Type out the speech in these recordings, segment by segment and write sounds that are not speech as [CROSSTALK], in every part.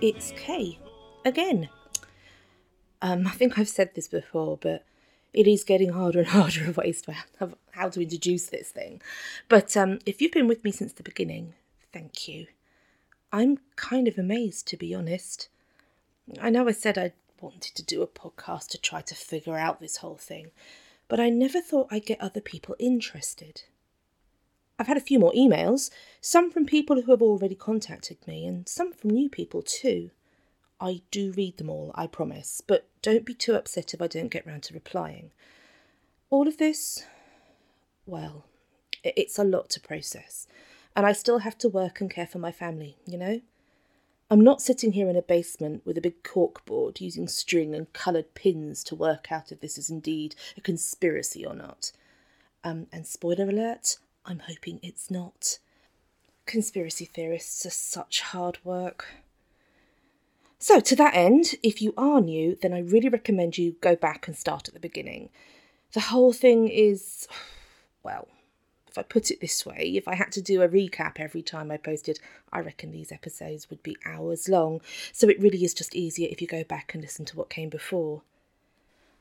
it's K again. Um, I think I've said this before, but it is getting harder and [LAUGHS] harder of ways to have, how to introduce this thing. But um, if you've been with me since the beginning, thank you. I'm kind of amazed, to be honest. I know I said I wanted to do a podcast to try to figure out this whole thing, but I never thought I'd get other people interested. I've had a few more emails, some from people who have already contacted me, and some from new people too. I do read them all, I promise, but don't be too upset if I don't get round to replying. All of this, well, it's a lot to process, and I still have to work and care for my family, you know? I'm not sitting here in a basement with a big corkboard using string and coloured pins to work out if this is indeed a conspiracy or not. Um, and spoiler alert, I'm hoping it's not. Conspiracy theorists are such hard work. So, to that end, if you are new, then I really recommend you go back and start at the beginning. The whole thing is, well, if I put it this way, if I had to do a recap every time I posted, I reckon these episodes would be hours long. So it really is just easier if you go back and listen to what came before.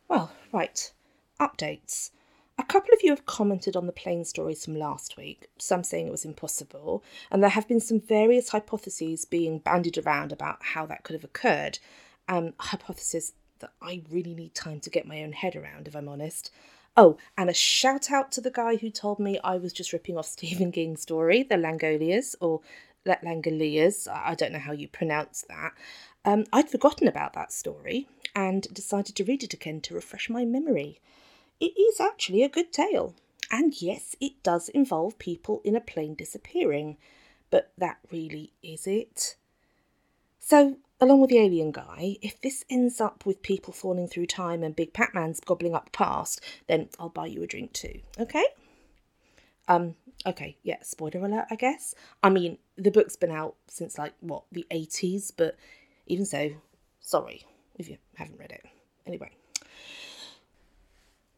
Well, right, updates. A couple of you have commented on the plane stories from last week, some saying it was impossible, and there have been some various hypotheses being bandied around about how that could have occurred. Um, hypotheses that I really need time to get my own head around, if I'm honest. Oh, and a shout out to the guy who told me I was just ripping off [LAUGHS] Stephen King's story, The Langoliers, or Let Langoliers, I don't know how you pronounce that. Um, I'd forgotten about that story and decided to read it again to refresh my memory. It is actually a good tale. And yes, it does involve people in a plane disappearing. But that really is it. So, along with the alien guy, if this ends up with people falling through time and Big Pac-Man's gobbling up past, then I'll buy you a drink too. Okay? Um, okay, yeah, spoiler alert, I guess. I mean, the book's been out since like what, the 80s, but even so, sorry if you haven't read it. Anyway.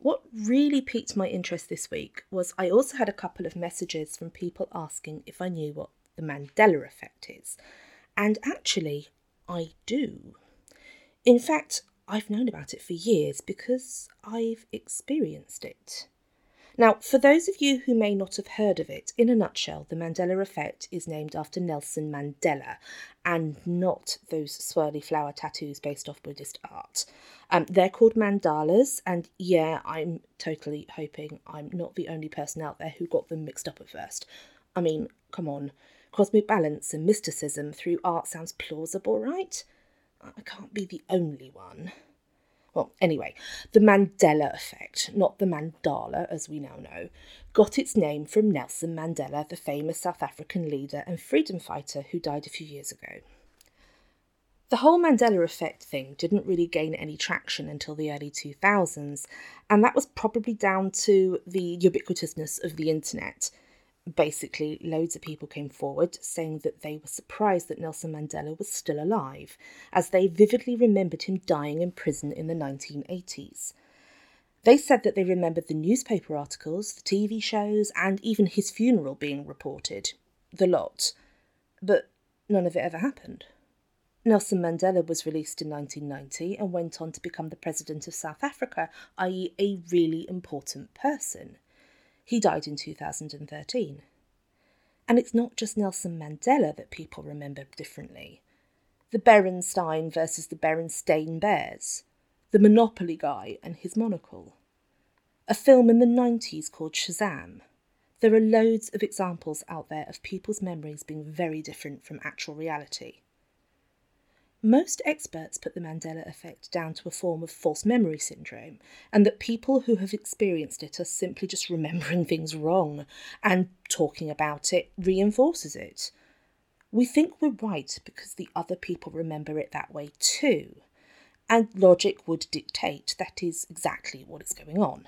What really piqued my interest this week was I also had a couple of messages from people asking if I knew what the Mandela effect is. And actually, I do. In fact, I've known about it for years because I've experienced it. Now, for those of you who may not have heard of it, in a nutshell, the Mandela effect is named after Nelson Mandela and not those swirly flower tattoos based off Buddhist art. Um, they're called mandalas, and yeah, I'm totally hoping I'm not the only person out there who got them mixed up at first. I mean, come on, cosmic balance and mysticism through art sounds plausible, right? I can't be the only one. Well, anyway, the Mandela effect, not the Mandala as we now know, got its name from Nelson Mandela, the famous South African leader and freedom fighter who died a few years ago. The whole Mandela effect thing didn't really gain any traction until the early 2000s, and that was probably down to the ubiquitousness of the internet basically, loads of people came forward saying that they were surprised that Nelson Mandela was still alive, as they vividly remembered him dying in prison in the 1980s. They said that they remembered the newspaper articles, the TV shows, and even his funeral being reported. The lot. But none of it ever happened. Nelson Mandela was released in 1990 and went on to become the President of South Africa, i.e., a really important person. He died in 2013. And it's not just Nelson Mandela that people remember differently. The Berenstein versus the Berenstain Bears, the Monopoly guy and his monocle, a film in the 90s called Shazam. There are loads of examples out there of people's memories being very different from actual reality. Most experts put the Mandela effect down to a form of false memory syndrome, and that people who have experienced it are simply just remembering [LAUGHS] things wrong, and talking about it reinforces it. We think we're right because the other people remember it that way too, and logic would dictate that is exactly what is going on.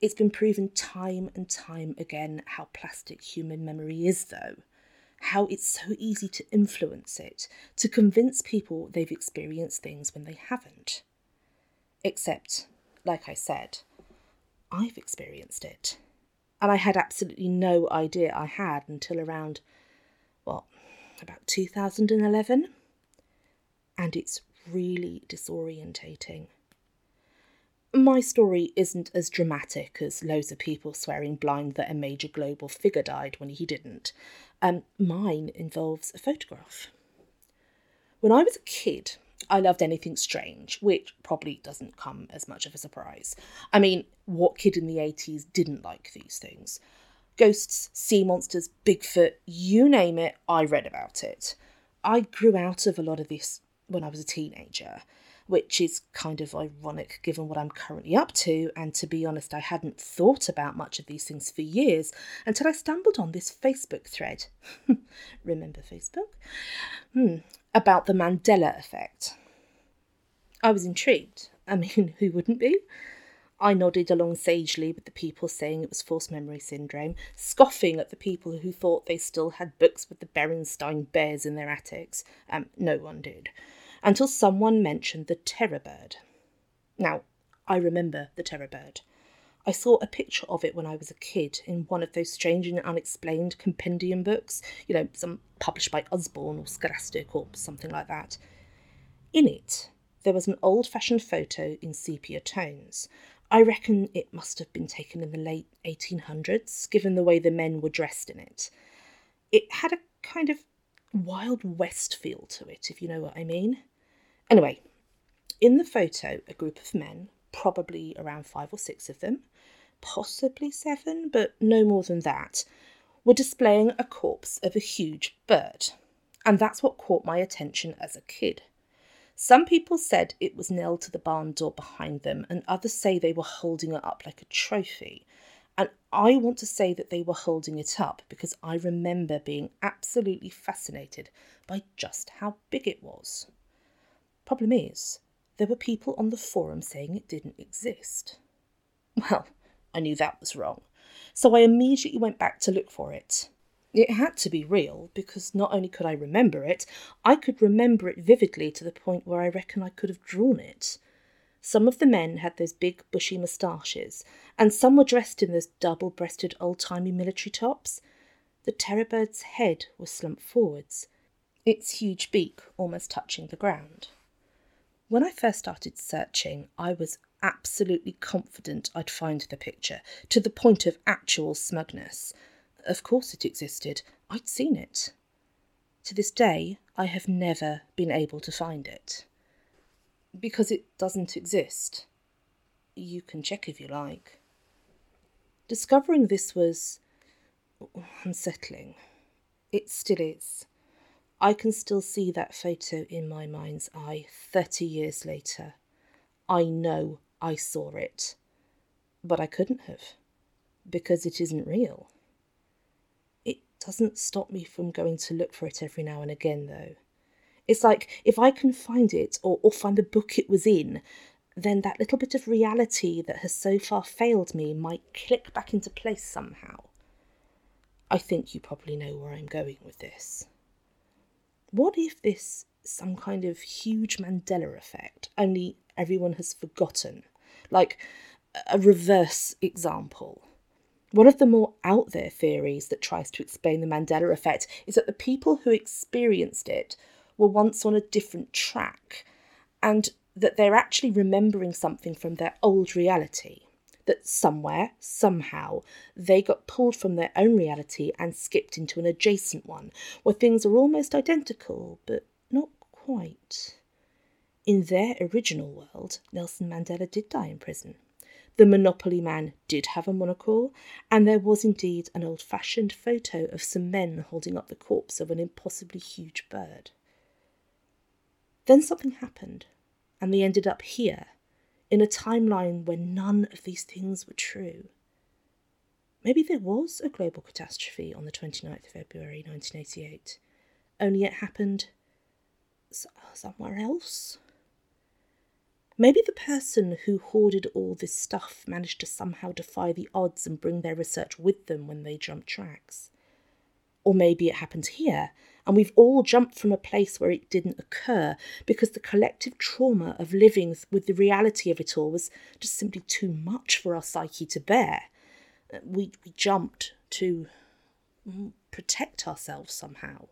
It's been proven time and time again how plastic human memory is, though. How it's so easy to influence it, to convince people they've experienced things when they haven't. Except, like I said, I've experienced it. And I had absolutely no idea I had until around, what, about 2011? And it's really disorientating. My story isn't as dramatic as loads of people swearing blind that a major global figure died when he didn't. Um, mine involves a photograph. When I was a kid, I loved anything strange, which probably doesn't come as much of a surprise. I mean, what kid in the 80s didn't like these things? Ghosts, sea monsters, Bigfoot, you name it, I read about it. I grew out of a lot of this when I was a teenager which is kind of ironic given what I'm currently up to. And to be honest, I hadn't thought about much of these things for years until I stumbled on this Facebook thread. [LAUGHS] Remember Facebook? Hmm. About the Mandela effect. I was intrigued. I mean, [LAUGHS] who wouldn't be? I nodded along sagely with the people saying it was false memory syndrome, scoffing at the people who thought they still had books with the Berenstein Bears in their attics. Um, no one did until someone mentioned the terror bird. Now, I remember the terror bird. I saw a picture of it when I was a kid in one of those strange and unexplained compendium books, you know, some published by Usborne or Scholastic or something like that. In it, there was an old fashioned photo in sepia tones. I reckon it must have been taken in the late 1800s, given the way the men were dressed in it. It had a kind of Wild West feel to it, if you know what I mean. Anyway, in the photo, a group of men, probably around five or six of them, possibly seven, but no more than that, were displaying a corpse of a huge bird. And that's what caught my attention as a kid. Some people said it was nailed to the barn door behind them, and others say they were holding it up like a trophy. And I want to say that they were holding it up because I remember being absolutely fascinated by just how big it was. Problem is, there were people on the forum saying it didn't exist. Well, I knew that was wrong, so I immediately went back to look for it. It had to be real because not only could I remember it, I could remember it vividly to the point where I reckon I could have drawn it. Some of the men had those big bushy moustaches, and some were dressed in those double breasted old timey military tops. The terror bird's head was slumped forwards, its huge beak almost touching the ground. When I first started searching, I was absolutely confident I'd find the picture, to the point of actual smugness. Of course it existed, I'd seen it. To this day, I have never been able to find it. Because it doesn't exist. You can check if you like. Discovering this was unsettling. It still is. I can still see that photo in my mind's eye 30 years later. I know I saw it, but I couldn't have because it isn't real. It doesn't stop me from going to look for it every now and again, though. It's like if I can find it or, or find the book it was in, then that little bit of reality that has so far failed me might click back into place somehow. I think you probably know where I'm going with this. What if this some kind of huge Mandela effect, only everyone has forgotten? Like a reverse example. One of the more out there theories that tries to explain the Mandela effect is that the people who experienced it were once on a different track and that they're actually remembering something from their old reality that somewhere, somehow, they got pulled from their own reality and skipped into an adjacent one, where things are almost identical, but not quite. In their original world, Nelson Mandela did die in prison. The Monopoly man did have a monocle, and there was indeed an old fashioned photo of some men holding up the corpse of an impossibly huge bird. Then something happened, and they ended up here in a timeline when none of these things were true. Maybe there was a global catastrophe on the 29th of February 1988, only it happened somewhere else. Maybe the person who hoarded all this stuff managed to somehow defy the odds and bring their research with them when they jumped tracks. Or maybe it happened here, and we've all jumped from a place where it didn't occur because the collective trauma of living with the reality of it all was just simply too much for our psyche to bear. We, we jumped to protect ourselves somehow.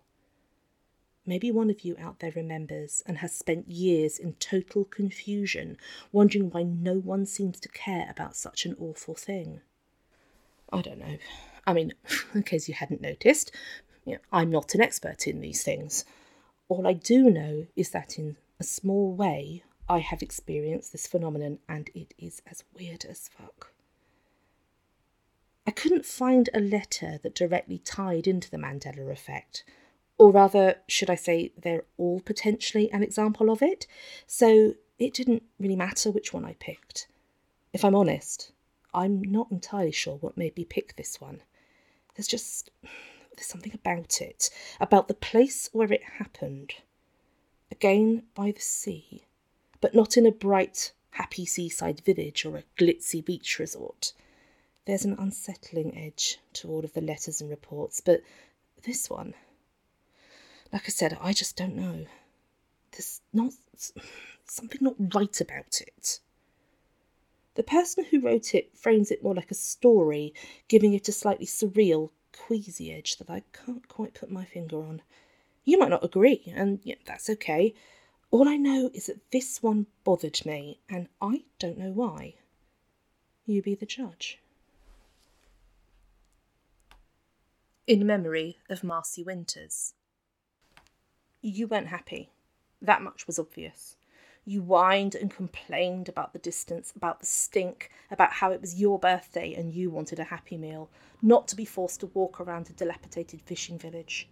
Maybe one of you out there remembers and has spent years in total confusion, wondering why no one seems to care about such an awful thing. I don't know. I mean, [LAUGHS] in case you hadn't noticed, you know, I'm not an expert in these things. All I do know is that in a small way, I have experienced this phenomenon and it is as weird as fuck. I couldn't find a letter that directly tied into the Mandela effect, or rather, should I say, they're all potentially an example of it, so it didn't really matter which one I picked. If I'm honest, I'm not entirely sure what made me pick this one. There's just there's something about it, about the place where it happened. Again, by the sea, but not in a bright, happy seaside village or a glitzy beach resort. There's an unsettling edge to all of the letters and reports, but this one, like I said, I just don't know. There's not something not right about it. The person who wrote it frames it more like a story, giving it a slightly surreal, queasy edge that I can't quite put my finger on. You might not agree, and yeah, that's okay. All I know is that this one bothered me, and I don't know why. You be the judge. In memory of Marcy Winters. You weren't happy. That much was obvious. You whined and complained about the distance, about the stink, about how it was your birthday and you wanted a happy meal, not to be forced to walk around a dilapidated fishing village.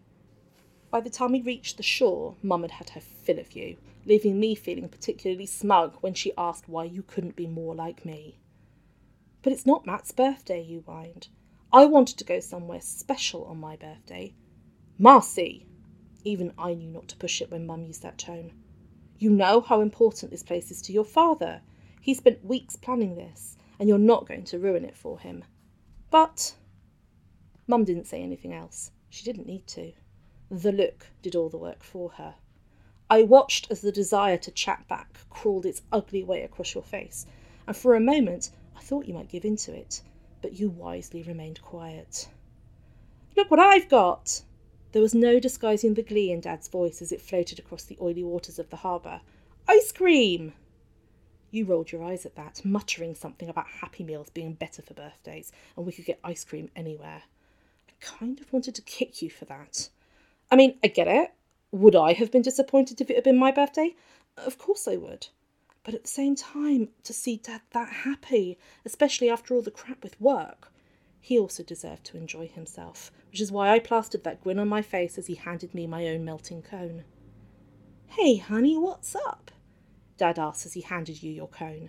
By the time we reached the shore, Mum had had her fill of you, leaving me feeling particularly smug when she asked why you couldn't be more like me. But it's not Matt's birthday, you whined. I wanted to go somewhere special on my birthday. Marcy! Even I knew not to push it when Mum used that tone. You know how important this place is to your father. He spent weeks planning this, and you're not going to ruin it for him. But Mum didn't say anything else. She didn't need to. The look did all the work for her. I watched as the desire to chat back crawled its ugly way across your face, and for a moment I thought you might give in to it, but you wisely remained quiet. Look what I've got! There was no disguising the glee in Dad's voice as it floated across the oily waters of the harbour. Ice cream! You rolled your eyes at that, muttering something about Happy Meals being better for birthdays, and we could get ice cream anywhere I kind of wanted to kick you for that. I mean, I get it. Would I have been disappointed if it had been my birthday? Of course I would. But at the same time, to see Dad that happy, especially after all the crap with work, he also deserved to enjoy himself, which is why I plastered that grin on my face as he handed me my own melting cone. Hey, honey, what's up? Dad asked as he handed you your cone.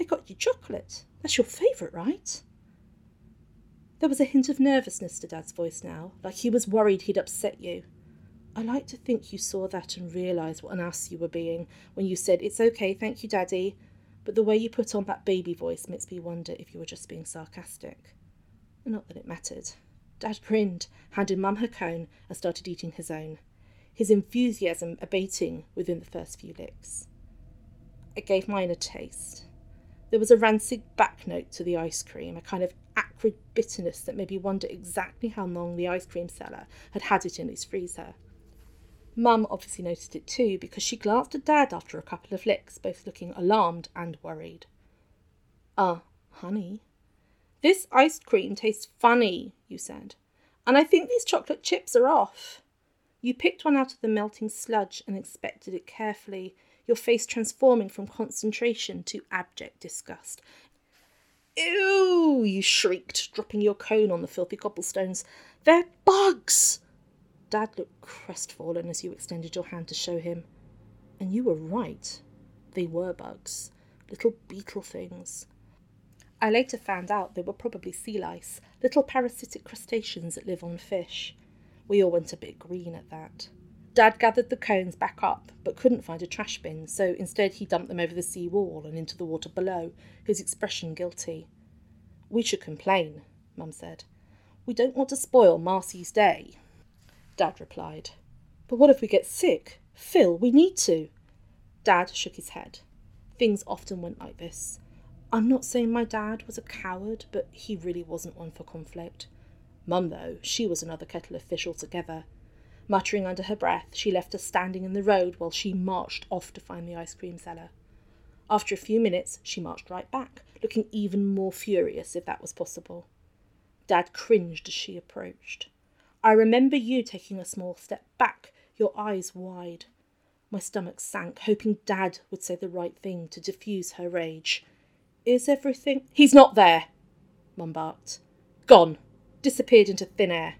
I got you chocolate. That's your favourite, right? There was a hint of nervousness to Dad's voice now, like he was worried he'd upset you. I like to think you saw that and realised what an ass you were being when you said, It's okay, thank you, Daddy. But the way you put on that baby voice makes me wonder if you were just being sarcastic. Not that it mattered. Dad grinned, handed Mum her cone, and started eating his own, his enthusiasm abating within the first few licks. I gave mine a taste. There was a rancid back note to the ice cream, a kind of acrid bitterness that made me wonder exactly how long the ice cream seller had had it in his freezer. Mum obviously noticed it too because she glanced at Dad after a couple of licks, both looking alarmed and worried. Ah, uh, honey. This ice cream tastes funny, you said, and I think these chocolate chips are off. You picked one out of the melting sludge and inspected it carefully, your face transforming from concentration to abject disgust Ew, you shrieked, dropping your cone on the filthy cobblestones. They're bugs! Dad looked crestfallen as you extended your hand to show him. And you were right. They were bugs. Little beetle things. I later found out they were probably sea lice, little parasitic crustaceans that live on fish. We all went a bit green at that. Dad gathered the cones back up, but couldn't find a trash bin, so instead he dumped them over the sea wall and into the water below, his expression guilty. We should complain, Mum said. We don't want to spoil Marcy's day. Dad replied. But what if we get sick? Phil, we need to. Dad shook his head. Things often went like this. I'm not saying my dad was a coward, but he really wasn't one for conflict. Mum, though, she was another kettle of fish altogether. Muttering under her breath, she left us standing in the road while she marched off to find the ice cream seller. After a few minutes, she marched right back, looking even more furious if that was possible. Dad cringed as she approached. I remember you taking a small step back, your eyes wide. My stomach sank, hoping Dad would say the right thing to diffuse her rage. Is everything. He's not there! Mum barked. Gone. Disappeared into thin air.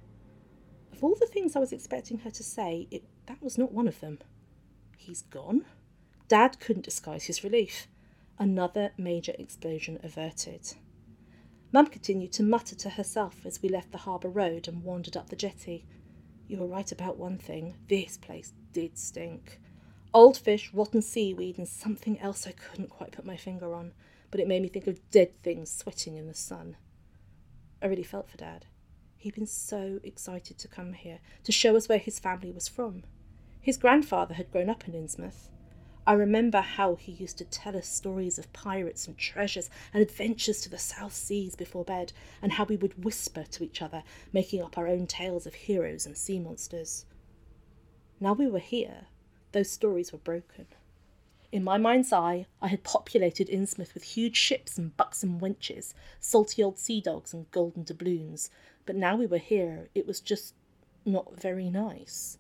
Of all the things I was expecting her to say, it, that was not one of them. He's gone? Dad couldn't disguise his relief. Another major explosion averted. Mum continued to mutter to herself as we left the harbour road and wandered up the jetty. You were right about one thing. This place did stink. Old fish, rotten seaweed, and something else I couldn't quite put my finger on but it made me think of dead things sweating in the sun. I really felt for Dad. He'd been so excited to come here, to show us where his family was from. His grandfather had grown up in Innsmouth. I remember how he used to tell us stories of pirates and treasures and adventures to the South Seas before bed, and how we would whisper to each other, making up our own tales of heroes and sea monsters. Now we were here, those stories were broken. In my mind's eye, I had populated Innsmouth with huge ships and buxom wenches, salty old sea dogs and golden doubloons, but now we were here, it was just not very nice.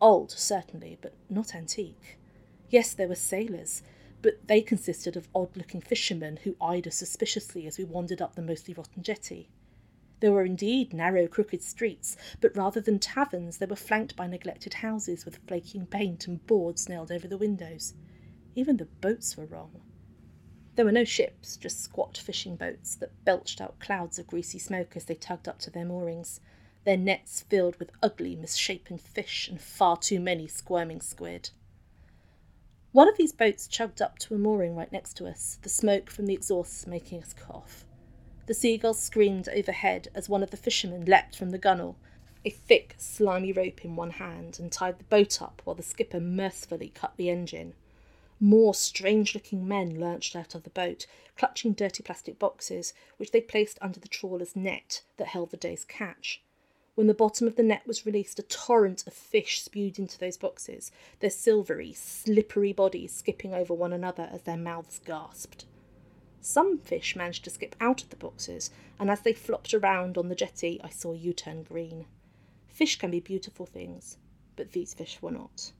Old, certainly, but not antique. Yes, there were sailors, but they consisted of odd looking fishermen who eyed us suspiciously as we wandered up the mostly rotten jetty. There were indeed narrow, crooked streets, but rather than taverns, they were flanked by neglected houses with flaking paint and boards nailed over the windows. Even the boats were wrong. There were no ships, just squat fishing boats that belched out clouds of greasy smoke as they tugged up to their moorings, their nets filled with ugly, misshapen fish and far too many squirming squid. One of these boats chugged up to a mooring right next to us, the smoke from the exhausts making us cough. The seagulls screamed overhead as one of the fishermen leapt from the gunwale, a thick, slimy rope in one hand, and tied the boat up while the skipper mercifully cut the engine. More strange looking men lurched out of the boat, clutching dirty plastic boxes, which they placed under the trawler's net that held the day's catch. When the bottom of the net was released, a torrent of fish spewed into those boxes, their silvery, slippery bodies skipping over one another as their mouths gasped. Some fish managed to skip out of the boxes, and as they flopped around on the jetty, I saw you turn green. Fish can be beautiful things, but these fish were not.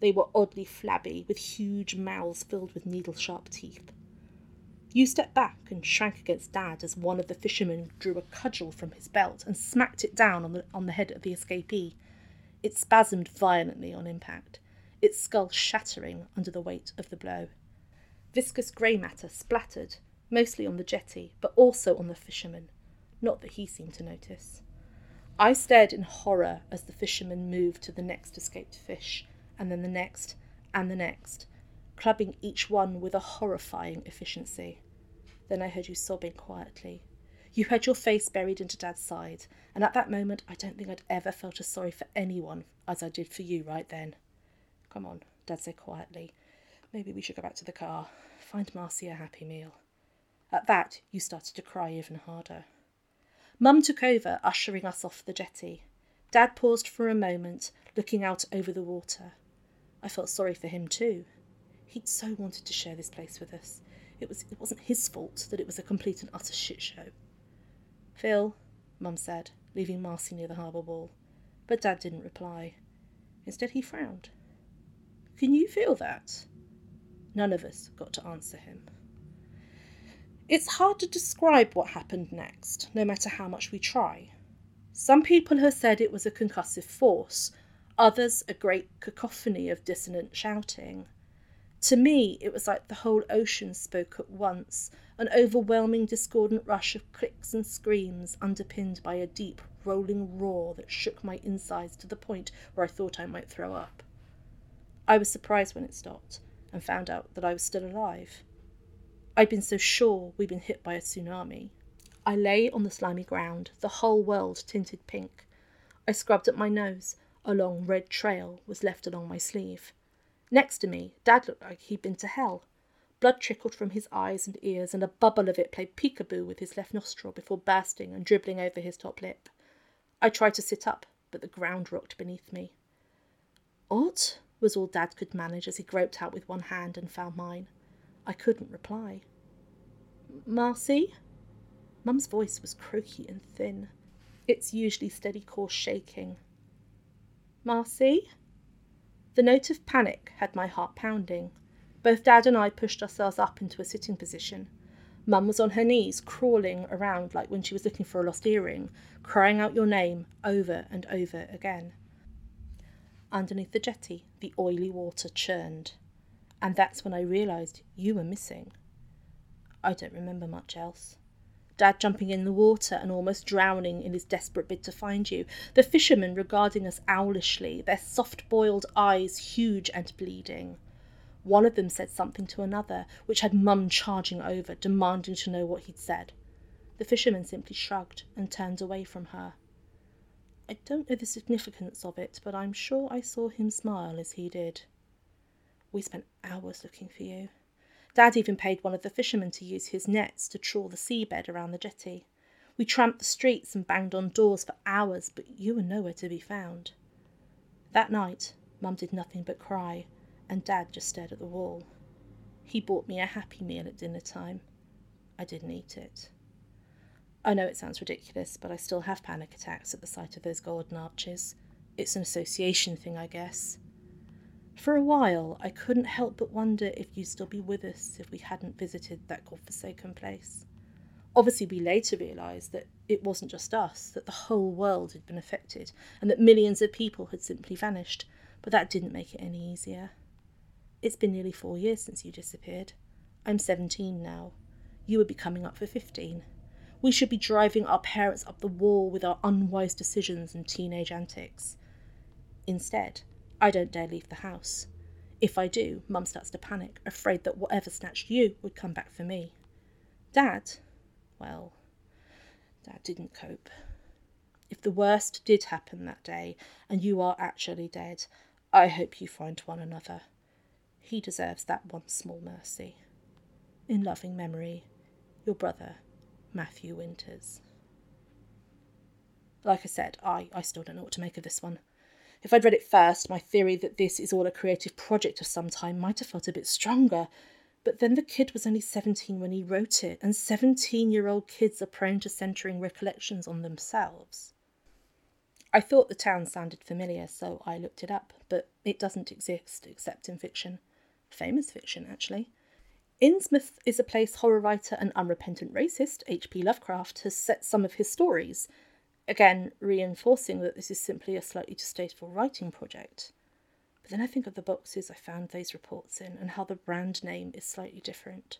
They were oddly flabby, with huge mouths filled with needle sharp teeth. You stepped back and shrank against Dad as one of the fishermen drew a cudgel from his belt and smacked it down on the, on the head of the escapee. It spasmed violently on impact, its skull shattering under the weight of the blow. Viscous grey matter splattered, mostly on the jetty, but also on the fisherman, not that he seemed to notice. I stared in horror as the fisherman moved to the next escaped fish and then the next, and the next, clubbing each one with a horrifying efficiency. Then I heard you sobbing quietly. You had your face buried into Dad's side, and at that moment I don't think I'd ever felt as sorry for anyone as I did for you right then. Come on, Dad said quietly. Maybe we should go back to the car, find Marcy a happy meal. At that, you started to cry even harder. Mum took over, ushering us off the jetty. Dad paused for a moment, looking out over the water. I felt sorry for him too. He'd so wanted to share this place with us. It was it wasn't his fault that it was a complete and utter shit show. Phil, Mum said, leaving Marcy near the harbour wall. But Dad didn't reply. Instead he frowned. Can you feel that? None of us got to answer him. It's hard to describe what happened next, no matter how much we try. Some people have said it was a concussive force, others a great cacophony of dissonant shouting. To me, it was like the whole ocean spoke at once, an overwhelming discordant rush of clicks and screams, underpinned by a deep, rolling roar that shook my insides to the point where I thought I might throw up. I was surprised when it stopped and found out that I was still alive. I'd been so sure we'd been hit by a tsunami. I lay on the slimy ground, the whole world tinted pink. I scrubbed at my nose, A long red trail was left along my sleeve. Next to me, Dad looked like he'd been to hell. Blood trickled from his eyes and ears, and a bubble of it played peekaboo with his left nostril before bursting and dribbling over his top lip. I tried to sit up, but the ground rocked beneath me. Odd, was all Dad could manage as he groped out with one hand and found mine. I couldn't reply. Marcy? Mum's voice was croaky and thin, its usually steady course shaking. Marcy? The note of panic had my heart pounding. Both Dad and I pushed ourselves up into a sitting position. Mum was on her knees, crawling around like when she was looking for a lost earring, crying out your name over and over again. Underneath the jetty, the oily water churned. And that's when I realised you were missing. I don't remember much else. Dad jumping in the water and almost drowning in his desperate bid to find you. The fishermen regarding us owlishly, their soft boiled eyes huge and bleeding. One of them said something to another, which had Mum charging over, demanding to know what he'd said. The fisherman simply shrugged and turned away from her. I don't know the significance of it, but I'm sure I saw him smile as he did. We spent hours looking for you. Dad even paid one of the fishermen to use his nets to trawl the seabed around the jetty. We tramped the streets and banged on doors for hours, but you were nowhere to be found. That night, Mum did nothing but cry, and Dad just stared at the wall. He bought me a happy meal at dinner time. I didn't eat it. I know it sounds ridiculous, but I still have panic attacks at the sight of those golden arches. It's an association thing, I guess. For a while, I couldn't help but wonder if you'd still be with us if we hadn't visited that godforsaken place. Obviously, we later realised that it wasn't just us, that the whole world had been affected, and that millions of people had simply vanished, but that didn't make it any easier. It's been nearly four years since you disappeared. I'm 17 now. You would be coming up for 15. We should be driving our parents up the wall with our unwise decisions and teenage antics. Instead, I don't dare leave the house. If I do, Mum starts to panic, afraid that whatever snatched you would come back for me. Dad, well, Dad didn't cope. If the worst did happen that day, and you are actually dead, I hope you find one another. He deserves that one small mercy. In loving memory, your brother, Matthew Winters. Like I said, I, I still don't know what to make of this one. If I'd read it first, my theory that this is all a creative project of some time might have felt a bit stronger. But then the kid was only 17 when he wrote it, and 17 year old kids are prone to centering recollections on themselves. I thought the town sounded familiar, so I looked it up, but it doesn't exist except in fiction. Famous fiction, actually. Innsmouth is a place horror writer and unrepentant racist H.P. Lovecraft has set some of his stories, again reinforcing that this is simply a slightly distasteful writing project. But then I think of the boxes I found those reports in and how the brand name is slightly different.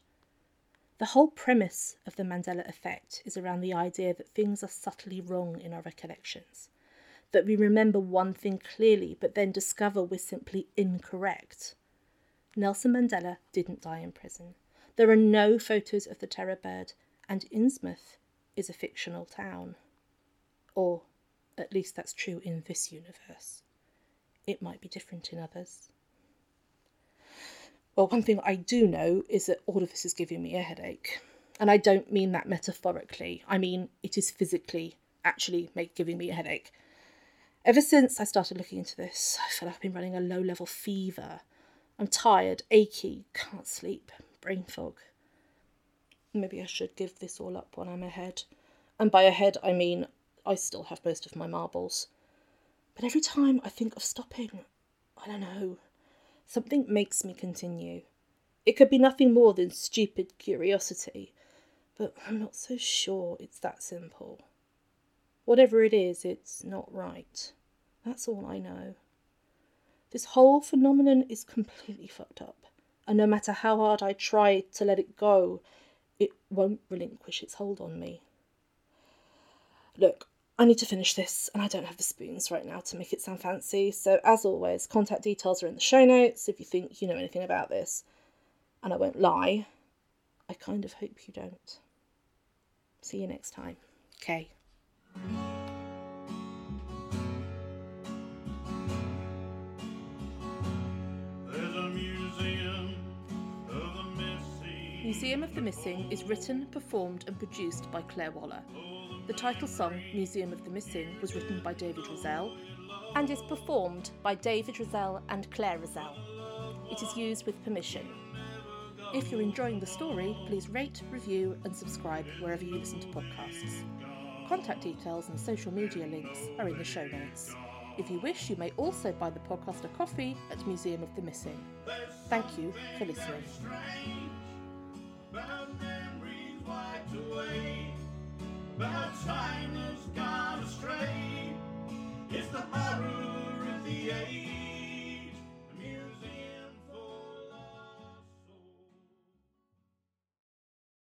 The whole premise of the Mandela effect is around the idea that things are subtly wrong in our recollections, that we remember one thing clearly but then discover we're simply incorrect. Nelson Mandela didn't die in prison. There are no photos of the terror bird, and Innsmouth is a fictional town. Or, at least that's true in this universe. It might be different in others. Well, one thing I do know is that all of this is giving me a headache. And I don't mean that metaphorically, I mean it is physically actually make, giving me a headache. Ever since I started looking into this, I feel like I've been running a low level fever I'm tired, achy, can't sleep, brain fog. Maybe I should give this all up when I'm ahead. And by ahead, I mean I still have most of my marbles. But every time I think of stopping, I don't know, something makes me continue. It could be nothing more than stupid curiosity, but I'm not so sure it's that simple. Whatever it is, it's not right. That's all I know. This whole phenomenon is completely fucked up. And no matter how hard I try to let it go, it won't relinquish its hold on me. Look, I need to finish this and I don't have the spoons right now to make it sound fancy. So, as always, contact details are in the show notes if you think you know anything about this. And I won't lie, I kind of hope you don't. See you next time. Okay. Museum of the Missing is written, performed, and produced by Claire Waller. The title song, Museum of the Missing, was written by David Rozzell and is performed by David Rozzell and Clare Rozzell. It is used with permission. If you're enjoying the story, please rate, review, and subscribe wherever you listen to podcasts. Contact details and social media links are in the show notes. If you wish, you may also buy the podcast a coffee at Museum of the Missing. Thank you for listening. Valentine's gone astray. It's the high.